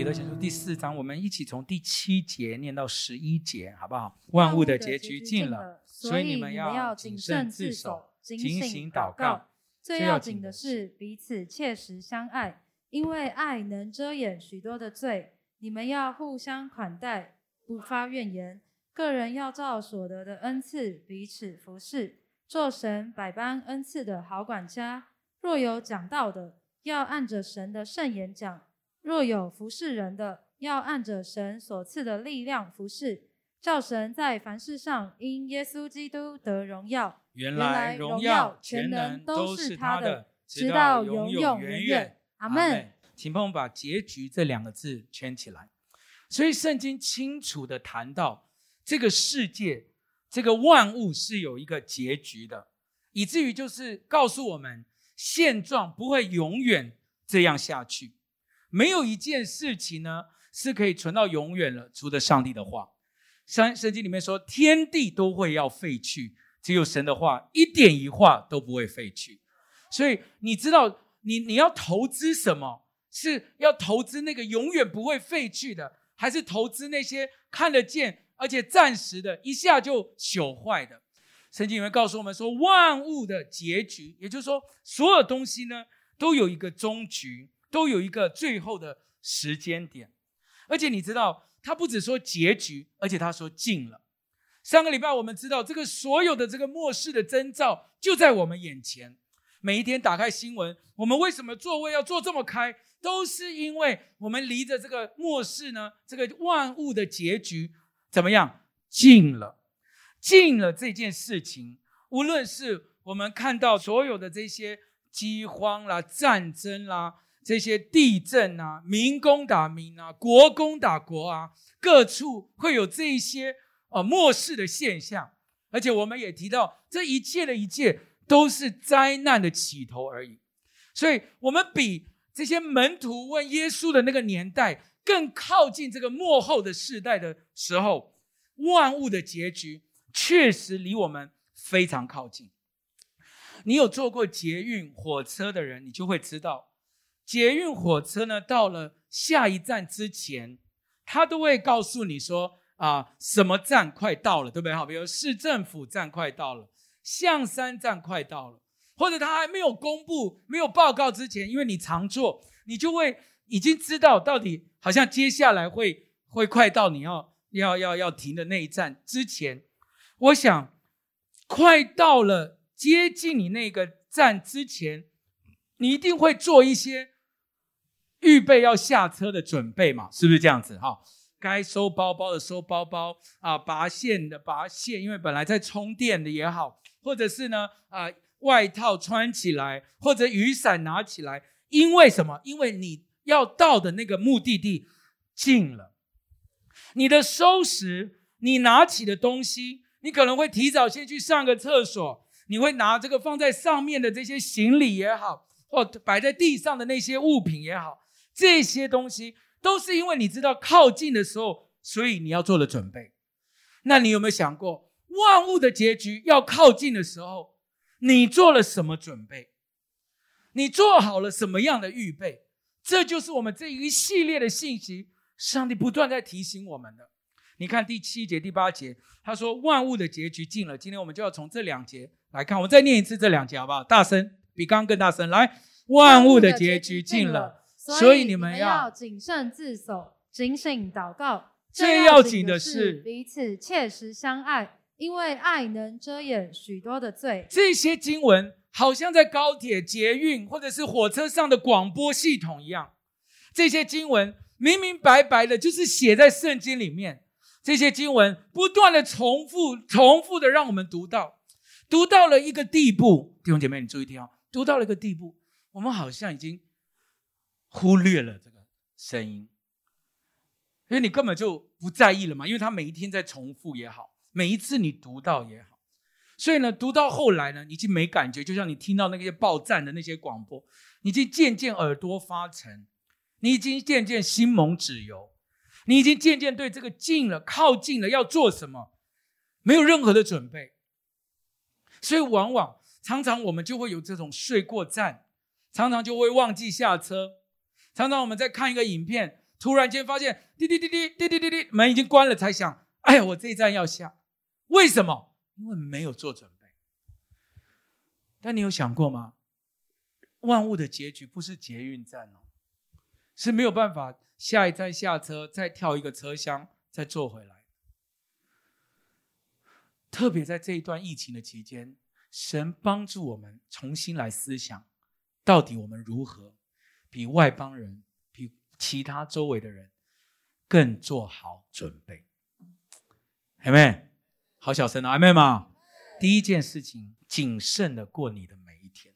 彼得前书第四章，我们一起从第七节念到十一节，好不好？万物的结局近了，所以你们要谨慎自守，警醒祷告。最要紧的是彼此切实相爱，因为爱能遮掩许多的罪。你们要互相款待，不发怨言。个人要照所得的恩赐彼此服侍，做神百般恩赐的好管家。若有讲道的，要按着神的圣言讲。若有服侍人的，要按着神所赐的力量服侍，叫神在凡事上因耶稣基督得荣耀。原来荣耀全能都是他的，直到永永远远。阿门。请帮我们把“结局”这两个字圈起来。所以圣经清楚的谈到，这个世界、这个万物是有一个结局的，以至于就是告诉我们，现状不会永远这样下去。没有一件事情呢是可以存到永远了，除了上帝的话。圣圣经里面说，天地都会要废去，只有神的话一点一画都不会废去。所以你知道，你你要投资什么？是要投资那个永远不会废去的，还是投资那些看得见而且暂时的，一下就朽坏的？圣经里面告诉我们说，万物的结局，也就是说，所有东西呢都有一个终局。都有一个最后的时间点，而且你知道，他不只说结局，而且他说近了。上个礼拜我们知道，这个所有的这个末世的征兆就在我们眼前。每一天打开新闻，我们为什么座位要坐这么开？都是因为我们离着这个末世呢，这个万物的结局怎么样？近了，近了这件事情，无论是我们看到所有的这些饥荒啦、战争啦。这些地震啊，民攻打民啊，国攻打国啊，各处会有这一些啊末世的现象，而且我们也提到，这一切的一切都是灾难的起头而已。所以，我们比这些门徒问耶稣的那个年代更靠近这个末后的世代的时候，万物的结局确实离我们非常靠近。你有坐过捷运、火车的人，你就会知道。捷运火车呢，到了下一站之前，他都会告诉你说啊，什么站快到了，对不对？好，比如市政府站快到了，象山站快到了，或者他还没有公布、没有报告之前，因为你常坐，你就会已经知道到底好像接下来会会快到你要要要要停的那一站之前，我想快到了接近你那个站之前，你一定会做一些。预备要下车的准备嘛，是不是这样子哈？该收包包的收包包啊，拔线的拔线，因为本来在充电的也好，或者是呢啊外套穿起来，或者雨伞拿起来，因为什么？因为你要到的那个目的地近了，你的收拾，你拿起的东西，你可能会提早先去上个厕所，你会拿这个放在上面的这些行李也好，或摆在地上的那些物品也好。这些东西都是因为你知道靠近的时候，所以你要做的准备。那你有没有想过，万物的结局要靠近的时候，你做了什么准备？你做好了什么样的预备？这就是我们这一系列的信息，上帝不断在提醒我们的。你看第七节、第八节，他说万物的结局近了。今天我们就要从这两节来看，我再念一次这两节好不好？大声，比刚刚更大声。来，万物的结局近了。所以你们要谨慎自守，警醒祷告。最要紧的是彼此切实相爱，因为爱能遮掩许多的罪。这些经文好像在高铁、捷运或者是火车上的广播系统一样。这些经文明明白白的，就是写在圣经里面。这些经文不断的重复、重复的让我们读到，读到了一个地步。弟兄姐妹，你注意听哦，读到了一个地步，我们好像已经。忽略了这个声音，因为你根本就不在意了嘛。因为他每一天在重复也好，每一次你读到也好，所以呢，读到后来呢，已经没感觉。就像你听到那些报站的那些广播，你已经渐渐耳朵发沉，你已经渐渐心蒙脂油，你已经渐渐对这个近了、靠近了要做什么，没有任何的准备。所以往往常常我们就会有这种睡过站，常常就会忘记下车。常常我们在看一个影片，突然间发现滴滴滴滴滴滴滴滴，门已经关了，才想，哎呀，我这一站要下，为什么？因为没有做准备。但你有想过吗？万物的结局不是捷运站哦，是没有办法下一站下车，再跳一个车厢，再坐回来。特别在这一段疫情的期间，神帮助我们重新来思想，到底我们如何比外邦人、比其他周围的人更做好准备。阿妹，好小声啊，阿们嘛。第一件事情，谨慎的过你的每一天，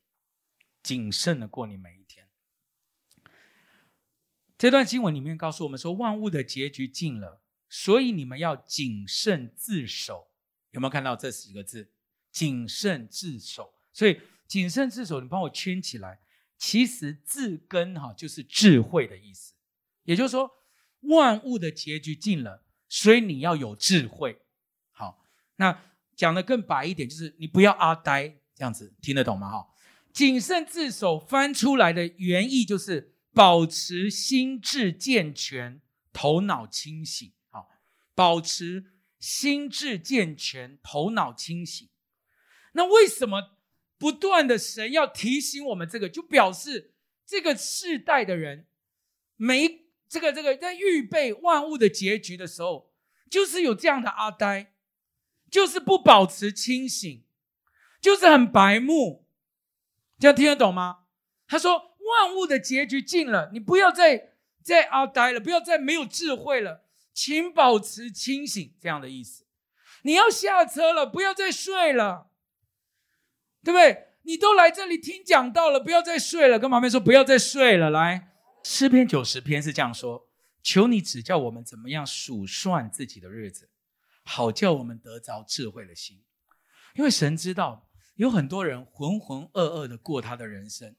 谨慎的过你每一天。这段经文里面告诉我们说，万物的结局近了，所以你们要谨慎自守。有没有看到这几个字？谨慎自守。所以谨慎自守，你帮我圈起来。其实字根哈就是智慧的意思，也就是说，万物的结局近了，所以你要有智慧。好，那。讲得更白一点，就是你不要阿呆这样子，听得懂吗？哈，谨慎自守翻出来的原意就是保持心智健全，头脑清醒。好，保持心智健全，头脑清醒。那为什么不断的神要提醒我们这个？就表示这个世代的人没这个这个在预备万物的结局的时候，就是有这样的阿呆。就是不保持清醒，就是很白目，这样听得懂吗？他说：“万物的结局近了，你不要再再阿呆了，不要再没有智慧了，请保持清醒。”这样的意思。你要下车了，不要再睡了，对不对？你都来这里听讲道了，不要再睡了。跟旁边说，不要再睡了。来，诗篇九十篇是这样说：“求你指教我们怎么样数算自己的日子。”好叫我们得着智慧的心，因为神知道有很多人浑浑噩噩的过他的人生，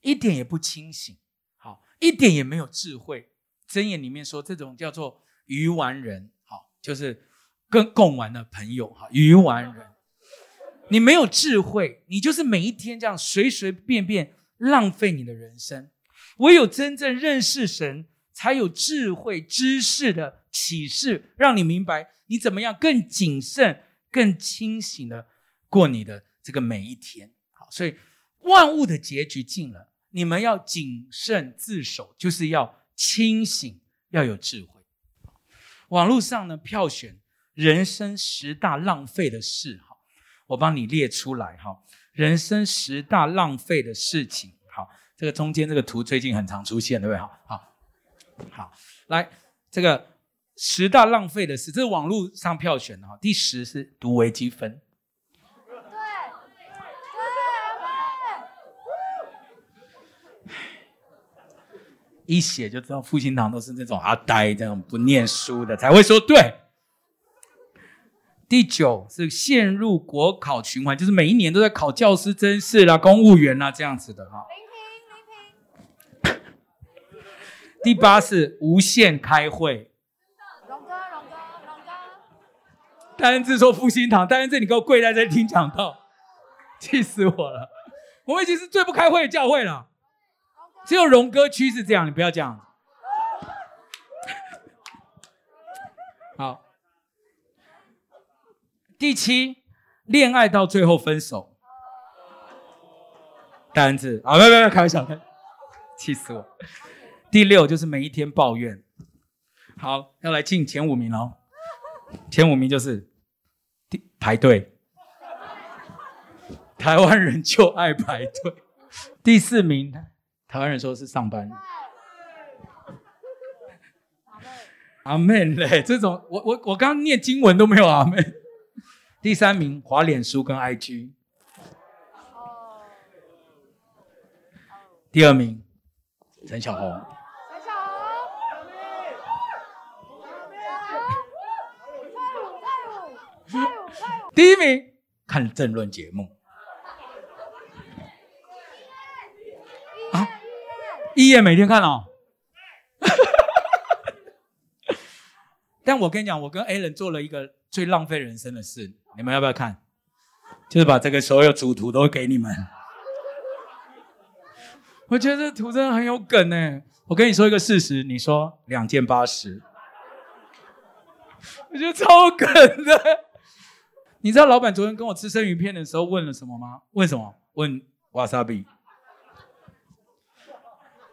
一点也不清醒，好，一点也没有智慧。箴言里面说，这种叫做愚顽人，好，就是跟共玩的朋友，哈，愚顽人。你没有智慧，你就是每一天这样随随便便浪费你的人生。唯有真正认识神，才有智慧知识的启示，让你明白。你怎么样更谨慎、更清醒的过你的这个每一天？好，所以万物的结局近了，你们要谨慎自守，就是要清醒，要有智慧。网络上呢，票选人生十大浪费的事，我帮你列出来，哈，人生十大浪费的事情，好，这个中间这个图最近很常出现，对不对？好，好，好，来这个。十大浪费的事，这是网络上票选的哈。第十是读微积分，对，一写就知道复兴堂都是那种阿呆这种不念书的才会说对。第九是陷入国考循环，就是每一年都在考教师甄试啦、公务员啦这样子的哈。林平，林平。第八是无限开会。戴恩志说：“复兴堂，戴恩志，你给我跪在这里听讲道，气死我了！我们已经是最不开会的教会了，只有荣哥区是这样，你不要这样。好，第七，恋爱到最后分手。戴恩志啊，不不不，开玩笑，气死我！第六就是每一天抱怨。好，要来进前五名哦。”前五名就是第排队，台湾人就爱排队。第四名，台湾人说是上班。阿门嘞，这种我我我刚念经文都没有阿门。第三名，滑脸书跟 IG。第二名，陈小红。第一名看政论节目啊，一夜每天看哦。但我跟你讲，我跟 Alan 做了一个最浪费人生的事，你们要不要看？就是把这个所有主图都给你们。我觉得这图真的很有梗呢。我跟你说一个事实，你说两件八十，我觉得超梗的。你知道老板昨天跟我吃生鱼片的时候问了什么吗？问什么？问 wasabi。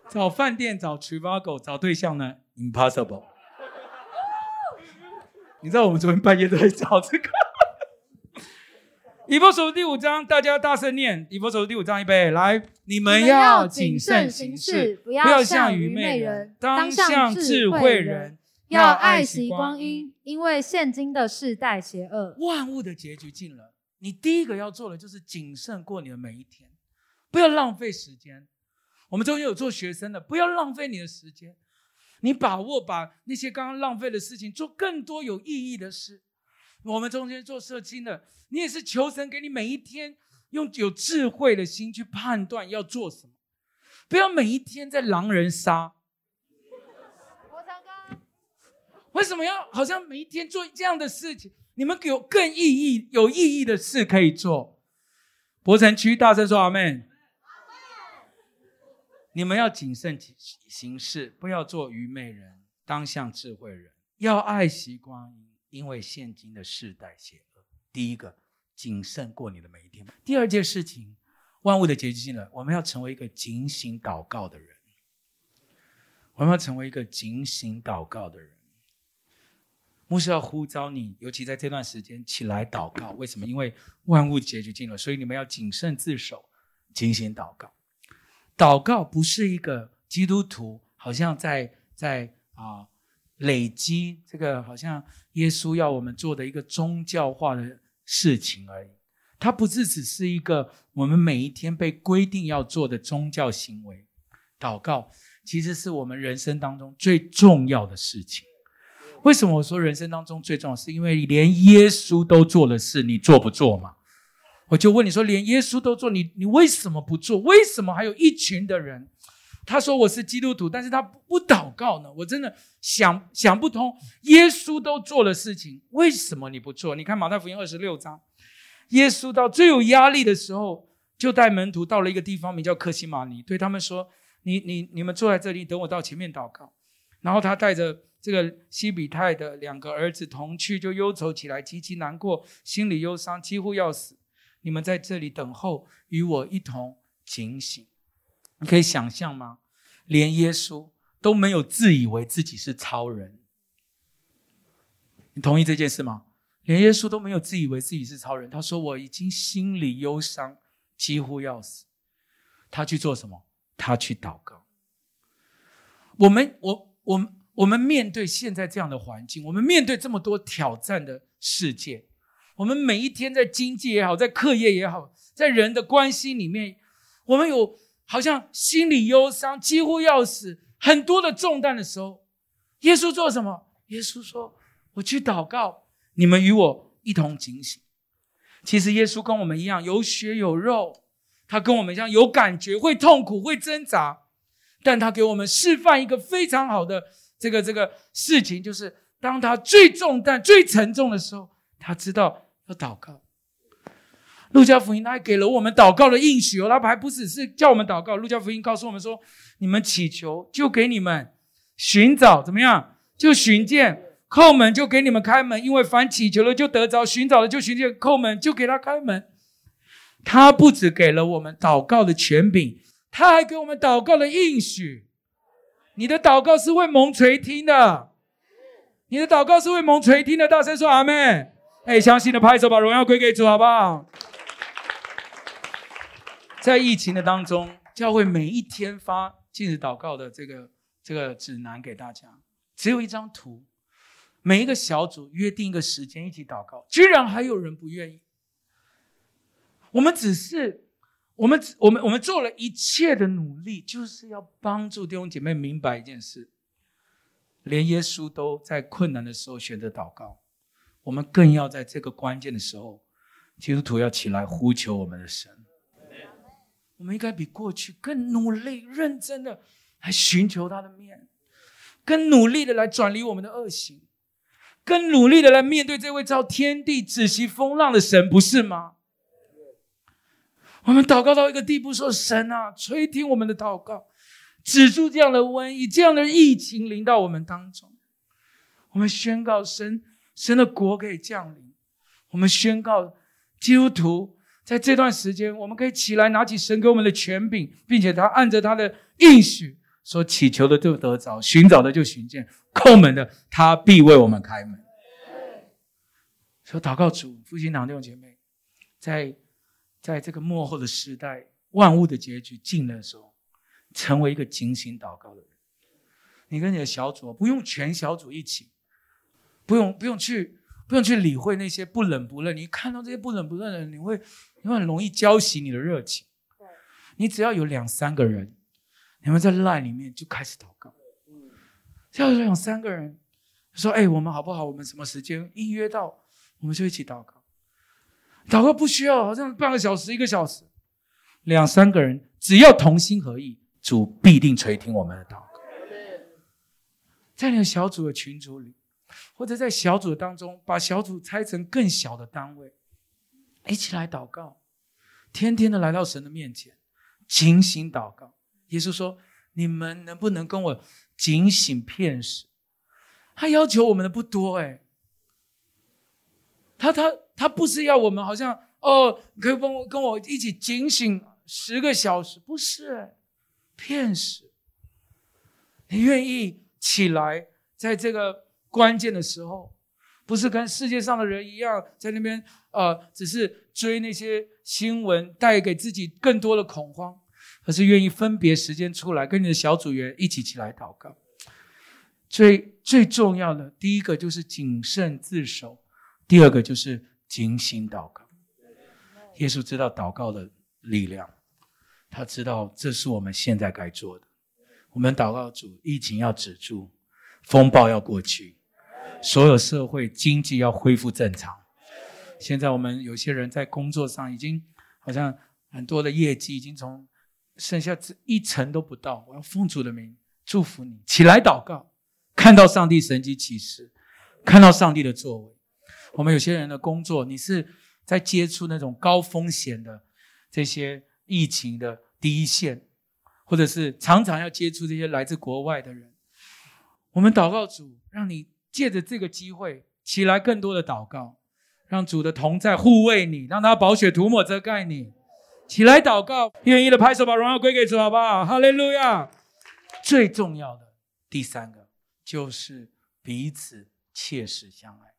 找饭店找 Trivago 找对象呢？Impossible。你知道我们昨天半夜都在找这个。以弗所书第五章，大家大声念。以弗所书第五章，预备来，你们要谨慎行事，不要像愚昧人，当像智慧人，要爱惜光阴，因为现今的世代邪恶。万物的结局近了，你第一个要做的就是谨慎过你的每一天，不要浪费时间。我们中间有做学生的，不要浪费你的时间，你把握把那些刚刚浪费的事情，做更多有意义的事。我们中间做社青的，你也是求神给你每一天用有智慧的心去判断要做什么，不要每一天在狼人杀。我唱歌。为什么要好像每一天做这样的事情？你们有更意义、有意义的事可以做。博城区大声说阿门。你们要谨慎行事，不要做愚昧人，当像智慧人，要爱惜光阴。因为现今的世代邪恶。第一个，谨慎过你的每一天。第二件事情，万物的结局近了，我们要成为一个警醒祷告的人。我们要成为一个警醒祷告的人。牧师要呼召你，尤其在这段时间起来祷告。为什么？因为万物结局近了，所以你们要谨慎自守，警醒祷告。祷告不是一个基督徒好像在在啊。累积这个好像耶稣要我们做的一个宗教化的事情而已，它不是只是一个我们每一天被规定要做的宗教行为。祷告其实是我们人生当中最重要的事情。为什么我说人生当中最重要？是因为连耶稣都做的事，你做不做嘛？我就问你说，连耶稣都做，你你为什么不做？为什么还有一群的人？他说我是基督徒，但是他不不祷告呢？我真的想想不通。耶稣都做了事情，为什么你不做？你看马太福音二十六章，耶稣到最有压力的时候，就带门徒到了一个地方，名叫客西马尼，对他们说：“你、你、你们坐在这里，等我到前面祷告。”然后他带着这个西比泰的两个儿子同去，就忧愁起来，极其难过，心里忧伤，几乎要死。你们在这里等候，与我一同警醒。你可以想象吗？连耶稣都没有自以为自己是超人，你同意这件事吗？连耶稣都没有自以为自己是超人。他说：“我已经心里忧伤，几乎要死。”他去做什么？他去祷告。我们，我，我们，我们面对现在这样的环境，我们面对这么多挑战的世界，我们每一天在经济也好，在课业也好，在人的关系里面，我们有。好像心里忧伤，几乎要死，很多的重担的时候，耶稣做什么？耶稣说：“我去祷告，你们与我一同警醒。”其实耶稣跟我们一样，有血有肉，他跟我们一样有感觉，会痛苦，会挣扎，但他给我们示范一个非常好的这个这个事情，就是当他最重担、最沉重的时候，他知道要祷告。路加福音他还给了我们祷告的应许哦，他还不只是叫我们祷告。路加福音告诉我们说：“你们祈求，就给你们；寻找，怎么样？就寻见；叩门，就给你们开门。因为凡祈求的就得着，寻找的就寻见，叩门就给他开门。他不只给了我们祷告的权柄，他还给我们祷告的应许。你的祷告是会蒙垂听的，你的祷告是会蒙垂听的。大声说阿门！哎，相信的拍手，把荣耀归给主，好不好？”在疫情的当中，教会每一天发禁止祷告的这个这个指南给大家，只有一张图，每一个小组约定一个时间一起祷告，居然还有人不愿意。我们只是，我们我们我们做了一切的努力，就是要帮助弟兄姐妹明白一件事：连耶稣都在困难的时候选择祷告，我们更要在这个关键的时候，基督徒要起来呼求我们的神。我们应该比过去更努力、认真的来寻求他的面，更努力的来转离我们的恶行，更努力的来面对这位造天地、止息风浪的神，不是吗？我们祷告到一个地步，说：“神啊，垂听我们的祷告，止住这样的瘟疫，这样的疫情临到我们当中。我们宣告神神的国可以降临。我们宣告基督徒在这段时间，我们可以起来拿起神给我们的权柄，并且他按着他的应许说：祈求的就得着，寻找的就寻见，叩门的他必为我们开门。说祷告主，复兴堂弟兄姐妹，在在这个末后的时代，万物的结局近的时候，成为一个警醒祷告的人。你跟你的小组不用全小组一起，不用不用去不用去理会那些不冷不热。你看到这些不冷不热的人，你会你会很容易浇熄你的热情。你只要有两三个人，你们在 line 里面就开始祷告。只要有两三个人说：“哎，我们好不好？我们什么时间预约到？”我们就一起祷告，祷告不需要好像半个小时、一个小时，两三个人只要同心合意，主必定垂听我们的祷告。在你的小组的群组里，或者在小组当中，把小组拆成更小的单位，一起来祷告，天天的来到神的面前，警醒祷告。耶稣说：“你们能不能跟我警醒片时？”他要求我们的不多，哎。他他他不是要我们好像哦，可以帮我跟我一起警醒十个小时，不是，片时。你愿意起来，在这个关键的时候，不是跟世界上的人一样，在那边呃，只是追那些新闻，带给自己更多的恐慌，而是愿意分别时间出来，跟你的小组员一起起来祷告。最最重要的第一个就是谨慎自守。第二个就是警醒祷告。耶稣知道祷告的力量，他知道这是我们现在该做的。我们祷告主，疫情要止住，风暴要过去，所有社会经济要恢复正常。现在我们有些人在工作上已经好像很多的业绩已经从剩下这一成都不到。我要奉主的名祝福你，起来祷告，看到上帝神迹启示，看到上帝的作为。我们有些人的工作，你是在接触那种高风险的这些疫情的第一线，或者是常常要接触这些来自国外的人。我们祷告主，让你借着这个机会起来更多的祷告，让主的同在护卫你，让他宝血涂抹遮盖你。起来祷告，愿意的拍手把荣耀归给主，好不好？哈利路亚！最重要的第三个就是彼此切实相爱。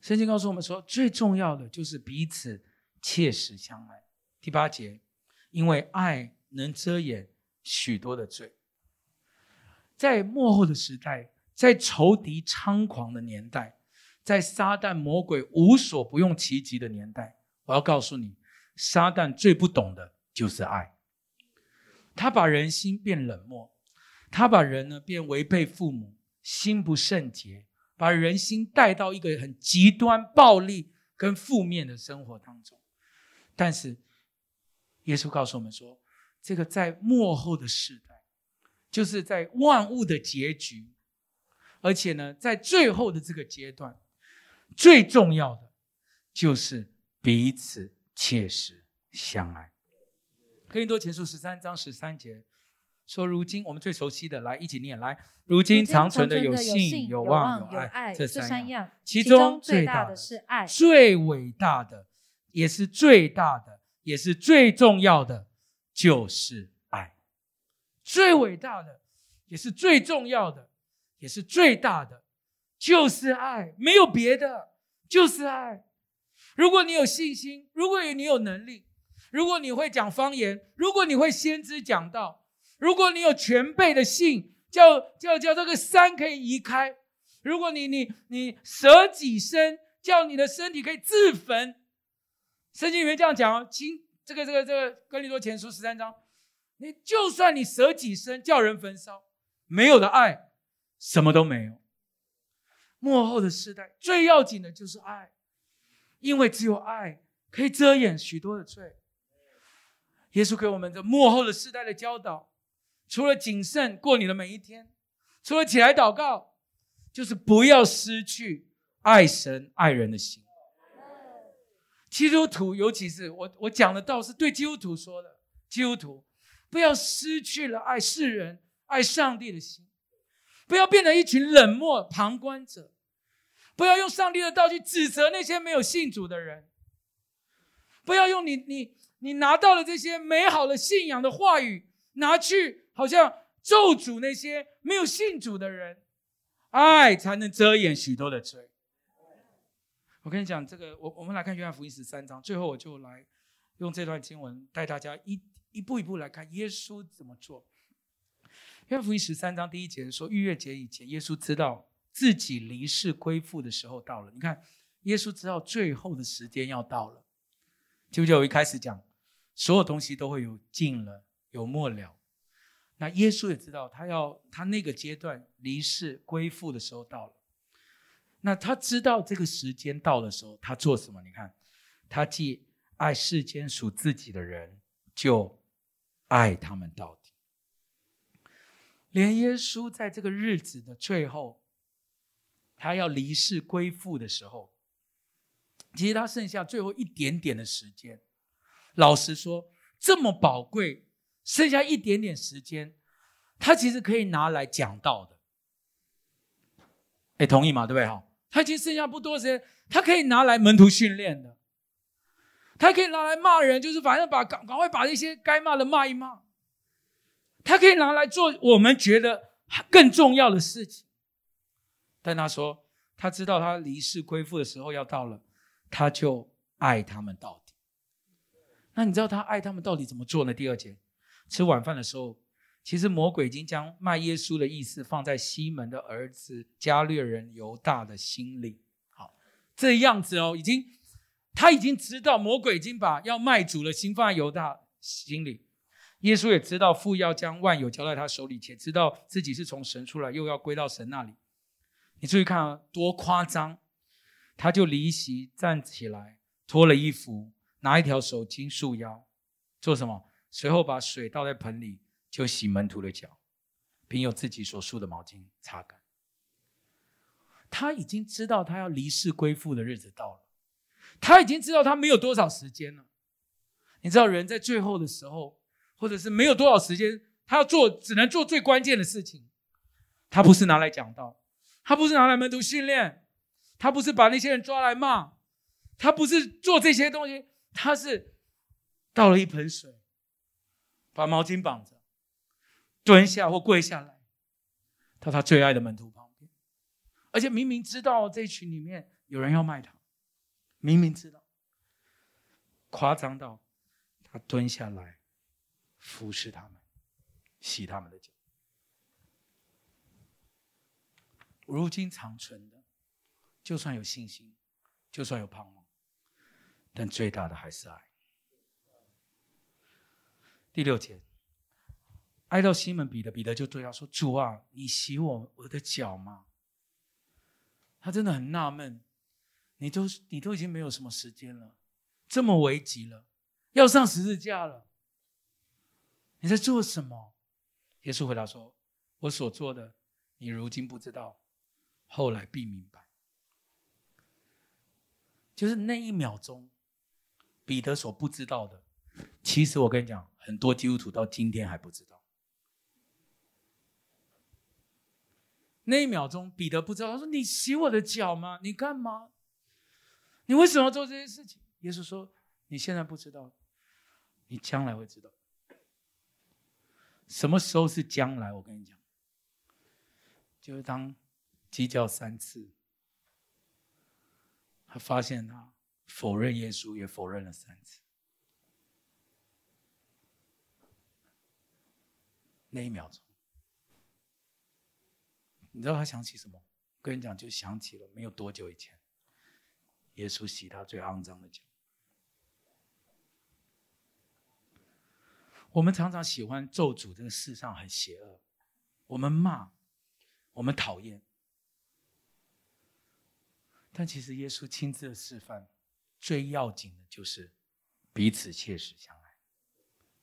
圣经告诉我们说，最重要的就是彼此切实相爱。第八节，因为爱能遮掩许多的罪。在末后的时代，在仇敌猖狂的年代，在撒旦魔鬼无所不用其极的年代，我要告诉你，撒旦最不懂的就是爱。他把人心变冷漠，他把人呢变违背父母，心不圣洁。把人心带到一个很极端、暴力跟负面的生活当中，但是耶稣告诉我们说，这个在末后的世代，就是在万物的结局，而且呢，在最后的这个阶段，最重要的就是彼此切实相爱。可以多前书十三章十三节。说：“如今我们最熟悉的，来一起念来。如今长存的有信、有望、有爱，这三样，其中最大的是爱。最伟大的，也是最大的，也是最重要的，就是爱。最伟大的，也是最重要的，也是最大的，就是爱。没有别的，就是爱。如果你有信心，如果你有能力，如果你会讲方言，如果你会先知讲道。”如果你有全备的信，叫叫叫这个山可以移开；如果你你你舍己身，叫你的身体可以自焚。圣经里面这样讲哦，亲，这个这个这个哥林多前书十三章，你就算你舍己身，叫人焚烧，没有的爱，什么都没有。幕后的时代最要紧的就是爱，因为只有爱可以遮掩许多的罪。耶稣给我们这幕后的时代的教导。除了谨慎过你的每一天，除了起来祷告，就是不要失去爱神爱人的心。基督徒，尤其是我，我讲的道是对基督徒说的。基督徒不要失去了爱世人、爱上帝的心，不要变成一群冷漠旁观者，不要用上帝的道去指责那些没有信主的人，不要用你你你拿到了这些美好的信仰的话语拿去，好像咒诅那些没有信主的人。爱才能遮掩许多的罪。我跟你讲，这个我我们来看约翰福音十三章，最后我就来用这段经文带大家一一步一步来看耶稣怎么做。约翰福音十三章第一节说，逾越节以前，耶稣知道自己离世归父的时候到了。你看，耶稣知道最后的时间要到了。记不记得我一开始讲，所有东西都会有尽了，有末了。那耶稣也知道，他要他那个阶段离世归父的时候到了。那他知道这个时间到的时候，他做什么？你看，他既爱世间属自己的人，就爱他们到。连耶稣在这个日子的最后，他要离世归父的时候，其实他剩下最后一点点的时间。老实说，这么宝贵。剩下一点点时间，他其实可以拿来讲道的。哎，同意吗？对不对？哈，他已经剩下不多时间，他可以拿来门徒训练的，他可以拿来骂人，就是反正把赶赶快把那些该骂的骂一骂。他可以拿来做我们觉得更重要的事情。但他说，他知道他离世归父的时候要到了，他就爱他们到底。那你知道他爱他们到底怎么做呢？第二节。吃晚饭的时候，其实魔鬼已经将卖耶稣的意思放在西门的儿子加略人犹大的心里。好，这样子哦，已经他已经知道魔鬼已经把要卖主的心放在犹大心里。耶稣也知道父要将万有交在他手里，且知道自己是从神出来，又要归到神那里。你注意看啊，多夸张！他就离席站起来，脱了衣服，拿一条手巾束腰，做什么？随后把水倒在盆里，就洗门徒的脚，并用自己所束的毛巾擦干。他已经知道他要离世归父的日子到了，他已经知道他没有多少时间了。你知道人在最后的时候，或者是没有多少时间，他要做只能做最关键的事情。他不是拿来讲道，他不是拿来门徒训练，他不是把那些人抓来骂，他不是做这些东西，他是倒了一盆水。把毛巾绑着，蹲下或跪下来，到他最爱的门徒旁边，而且明明知道这群里面有人要卖他，明明知道，夸张到他蹲下来服侍他们，洗他们的脚。如今长存的，就算有信心，就算有盼望，但最大的还是爱。第六节，爱到西门彼得，彼得就对他说：“主啊，你洗我我的脚吗？”他真的很纳闷，你都你都已经没有什么时间了，这么危急了，要上十字架了，你在做什么？耶稣回答说：“我所做的，你如今不知道，后来必明白。”就是那一秒钟，彼得所不知道的。其实我跟你讲，很多基督徒到今天还不知道。那一秒钟，彼得不知道，他说：“你洗我的脚吗？你干嘛？你为什么要做这些事情？”耶稣说：“你现在不知道，你将来会知道。什么时候是将来？我跟你讲，就是当鸡叫三次，他发现他否认耶稣，也否认了三次。”那一秒钟，你知道他想起什么？跟你讲，就想起了没有多久以前，耶稣洗他最肮脏的脚。我们常常喜欢咒诅这个世上很邪恶，我们骂，我们讨厌，但其实耶稣亲自的示范，最要紧的就是彼此切实相爱，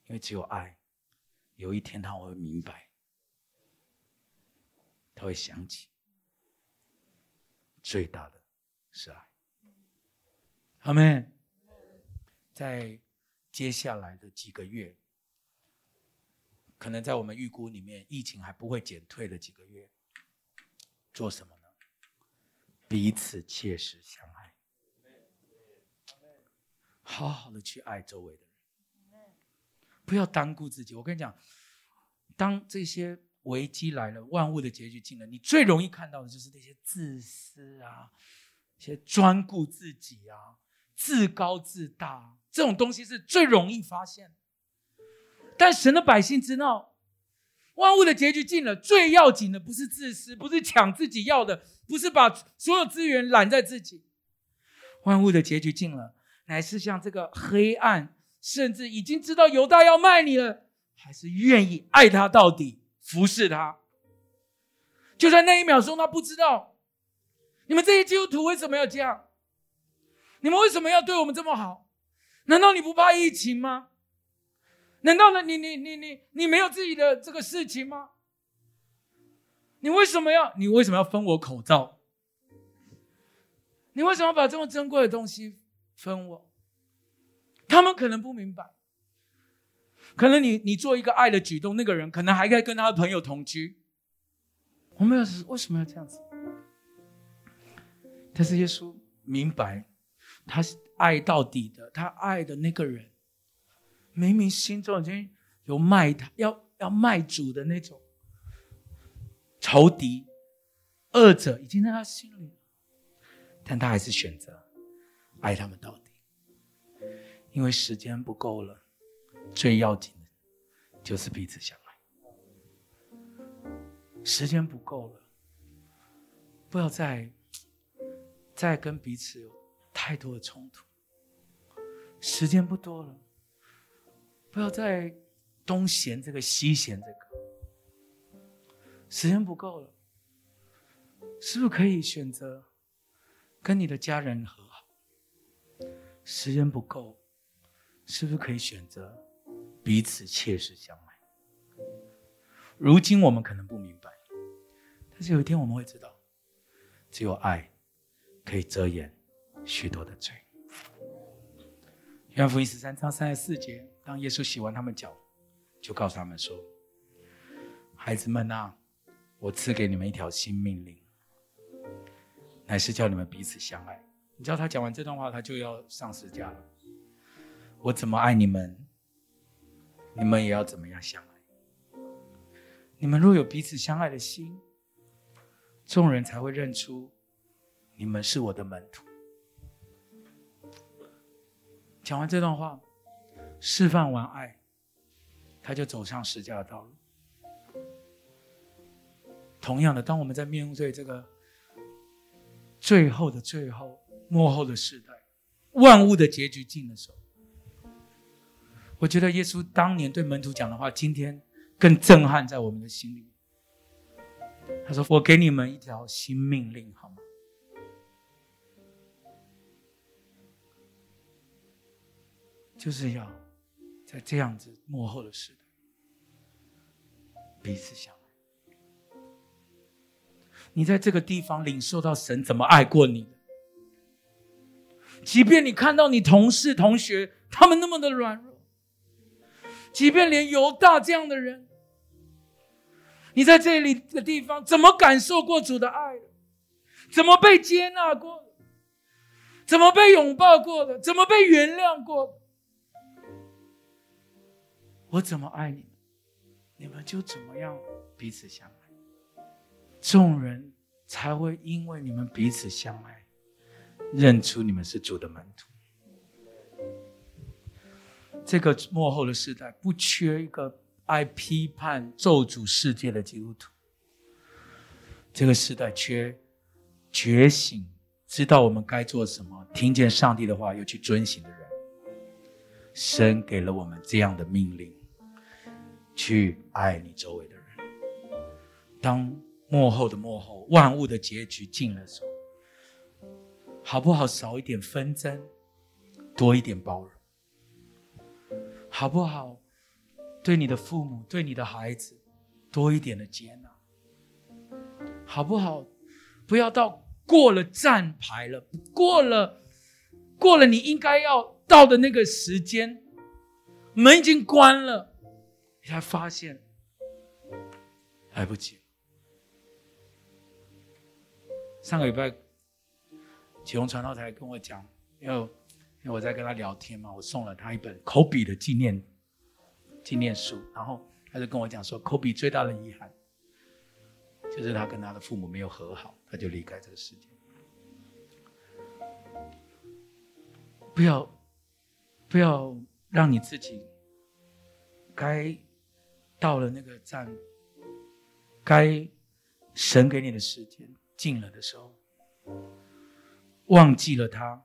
因为只有爱。有一天他会明白，他会想起，最大的是爱。阿门。在接下来的几个月，可能在我们预估里面，疫情还不会减退的几个月，做什么呢？彼此切实相爱，好好的去爱周围的人，不要单顾自己。我跟你讲，当这些危机来了，万物的结局近了，你最容易看到的就是那些自私啊，一些专顾自己啊，自高自大，这种东西是最容易发现。但神的百姓知道，万物的结局近了，最要紧的不是自私，不是抢自己要的，不是把所有资源揽在自己。万物的结局近了，乃是像这个黑暗，甚至已经知道犹大要卖你了，还是愿意爱他到底，服侍他。就在那一秒钟，他不知道，你们这些基督徒为什么要这样？你们为什么要对我们这么好？难道你不怕疫情吗？难道呢？你你你你你没有自己的这个事情吗？你为什么要你为什么要分我口罩？你为什么要把这么珍贵的东西分我？他们可能不明白，可能你你做一个爱的举动，那个人可能还可以跟他的朋友同居。我们要是为什么要这样子？但是耶稣明白，他是爱到底的，他爱的那个人。明明心中已经有卖他、要要卖主的那种仇敌、恶者，已经在他心里，但他还是选择爱他们到底，因为时间不够了。最要紧的，就是彼此相爱。时间不够了，不要再再跟彼此有太多的冲突。时间不多了。不要再东嫌这个西嫌这个，时间不够了，是不是可以选择跟你的家人和好？时间不够，是不是可以选择彼此切实相爱？如今我们可能不明白，但是有一天我们会知道，只有爱可以遮掩许多的罪。约翰福音十三章三十四节。当耶稣洗完他们脚，就告诉他们说：“孩子们啊，我赐给你们一条新命令，乃是叫你们彼此相爱。”你知道他讲完这段话，他就要上十架了。我怎么爱你们，你们也要怎么样相爱。你们若有彼此相爱的心，众人才会认出你们是我的门徒。讲完这段话。释放完爱，他就走上十架的道路。同样的，当我们在面对这个最后的最后、末后的时代，万物的结局近的时候，我觉得耶稣当年对门徒讲的话，今天更震撼在我们的心里。他说：“我给你们一条新命令，好吗？就是要。”在这样子幕后的时代，彼此相爱。你在这个地方领受到神怎么爱过你，即便你看到你同事、同学他们那么的软弱，即便连犹大这样的人，你在这里的地方怎么感受过主的爱？怎么被接纳过？怎么被拥抱过的？怎么被原谅过？我怎么爱你，你们就怎么样彼此相爱。众人才会因为你们彼此相爱，认出你们是主的门徒。这个末后的时代不缺一个爱批判咒诅世界的基督徒。这个时代缺觉醒，知道我们该做什么，听见上帝的话又去遵行的人。神给了我们这样的命令。去爱你周围的人。当幕后的幕后，万物的结局尽了手，好不好？少一点纷争，多一点包容，好不好？对你的父母，对你的孩子，多一点的接纳，好不好？不要到过了站牌了，过了，过了你应该要到的那个时间，门已经关了。才发现来不及。上个礼拜，启宏传道台跟我讲，因为因为我在跟他聊天嘛，我送了他一本科比的纪念纪念书，然后他就跟我讲说，科比最大的遗憾就是他跟他的父母没有和好，他就离开这个世界。不要，不要让你自己该到了那个站，该神给你的时间近了的时候，忘记了他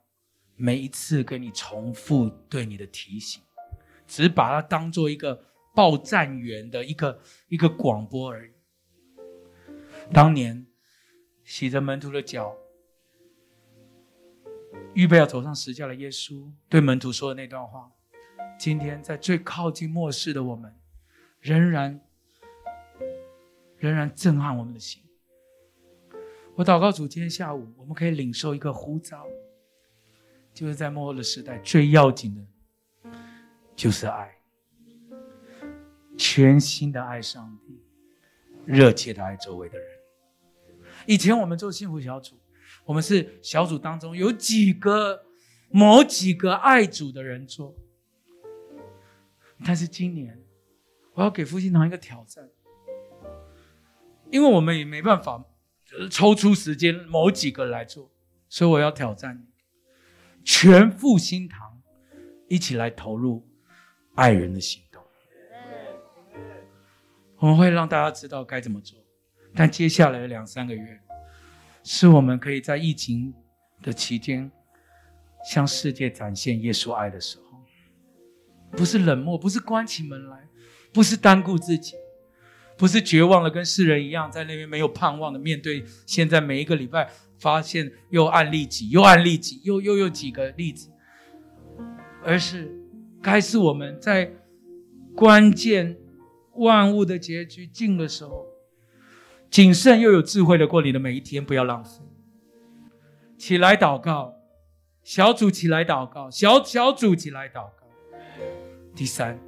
每一次给你重复对你的提醒，只把它当做一个报站员的一个一个广播而已。当年洗着门徒的脚。预备要走上十架的耶稣对门徒说的那段话，今天在最靠近末世的我们，仍然仍然震撼我们的心。我祷告主，今天下午我们可以领受一个呼召，就是在末后的时代最要紧的，就是爱，全心的爱上帝，热切的爱周围的人。以前我们做幸福小组。我们是小组当中有几个某几个爱主的人做，但是今年我要给复兴堂一个挑战，因为我们也没办法抽出时间某几个来做，所以我要挑战你，全复兴堂一起来投入爱人的行动。我们会让大家知道该怎么做，但接下来的两三个月。是我们可以在疫情的期间，向世界展现耶稣爱的时候，不是冷漠，不是关起门来，不是单顾自己，不是绝望的跟世人一样，在那边没有盼望的面对现在每一个礼拜发现又案例几又案例几又又有几个例子，而是该是我们在关键万物的结局近的时候。谨慎又有智慧的过你的每一天，不要浪费。起来祷告，小组起来祷告，小小组起来祷告。第三，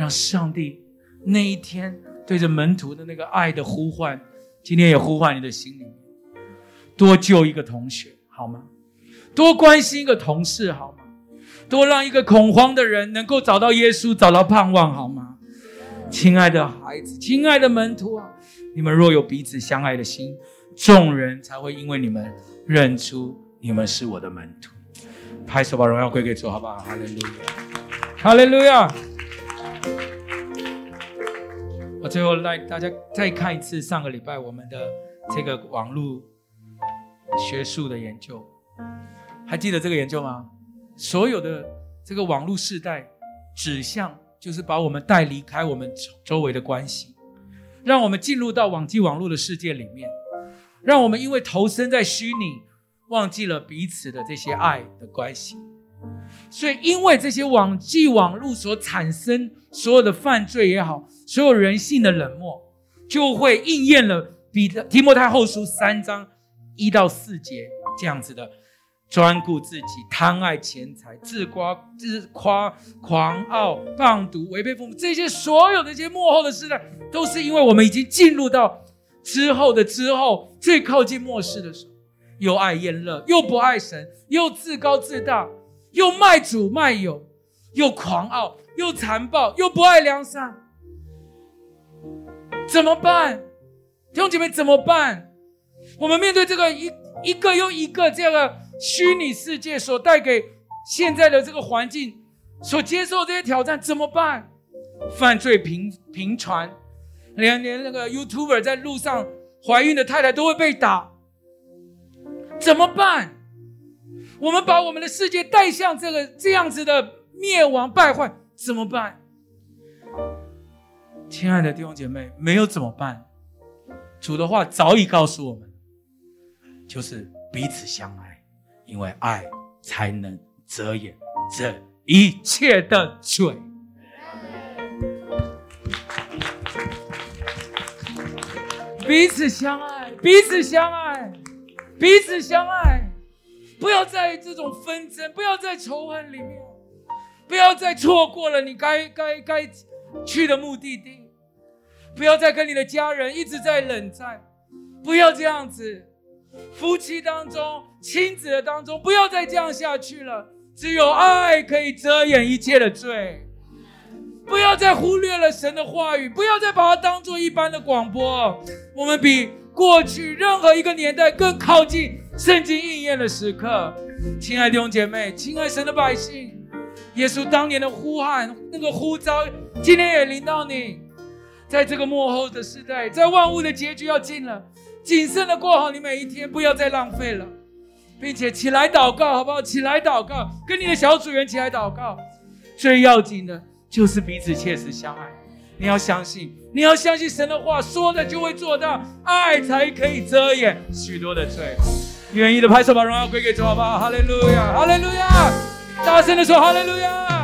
让上帝那一天对着门徒的那个爱的呼唤，今天也呼唤你的心里面，多救一个同学好吗？多关心一个同事好吗？多让一个恐慌的人能够找到耶稣，找到盼望好吗？亲爱的孩子，亲爱的门徒啊！你们若有彼此相爱的心，众人才会因为你们认出你们是我的门徒。拍手把荣耀归给主，好不好？哈利路亚，哈利路亚。我最后来大家再看一次上个礼拜我们的这个网络学术的研究，还记得这个研究吗？所有的这个网络世代指向就是把我们带离开我们周围的关系。让我们进入到网际网络的世界里面，让我们因为投身在虚拟，忘记了彼此的这些爱的关系。所以，因为这些网际网络所产生所有的犯罪也好，所有人性的冷漠，就会应验了彼得提摩太后书三章一到四节这样子的。专顾自己，贪爱钱财，自夸自夸，狂傲，放毒，违背父母，这些所有的这些幕后的时代，都是因为我们已经进入到之后的之后，最靠近末世的时候，又爱厌乐，又不爱神，又自高自大，又卖主卖友，又狂傲，又残暴，又不爱良善，怎么办？弟兄姐妹怎么办？我们面对这个一一个又一个这样的。虚拟世界所带给现在的这个环境，所接受这些挑战怎么办？犯罪频频传，连连那个 YouTuber 在路上怀孕的太太都会被打，怎么办？我们把我们的世界带向这个这样子的灭亡败坏，怎么办？亲爱的弟兄姐妹，没有怎么办？主的话早已告诉我们，就是彼此相爱。因为爱才能遮掩这一切的罪。彼此相爱，彼此相爱，彼此相爱，不要在这种纷争，不要在仇恨里面，不要再错过了你该该该去的目的地。不要再跟你的家人一直在冷战，不要这样子。夫妻当中、亲子的当中，不要再这样下去了。只有爱可以遮掩一切的罪。不要再忽略了神的话语，不要再把它当做一般的广播。我们比过去任何一个年代更靠近圣经应验的时刻。亲爱的弟兄姐妹，亲爱神的百姓，耶稣当年的呼喊，那个呼召，今天也临到你。在这个末后的时代，在万物的结局要近了，谨慎的过好你每一天，不要再浪费了，并且起来祷告，好不好？起来祷告，跟你的小组员起来祷告。最要紧的就是彼此切实相爱。你要相信，你要相信神的话，说的就会做到，爱才可以遮掩许多的罪。愿意的拍手，把荣耀归给主，好不好？哈利路亚，哈利路亚！大声的说，哈利路亚！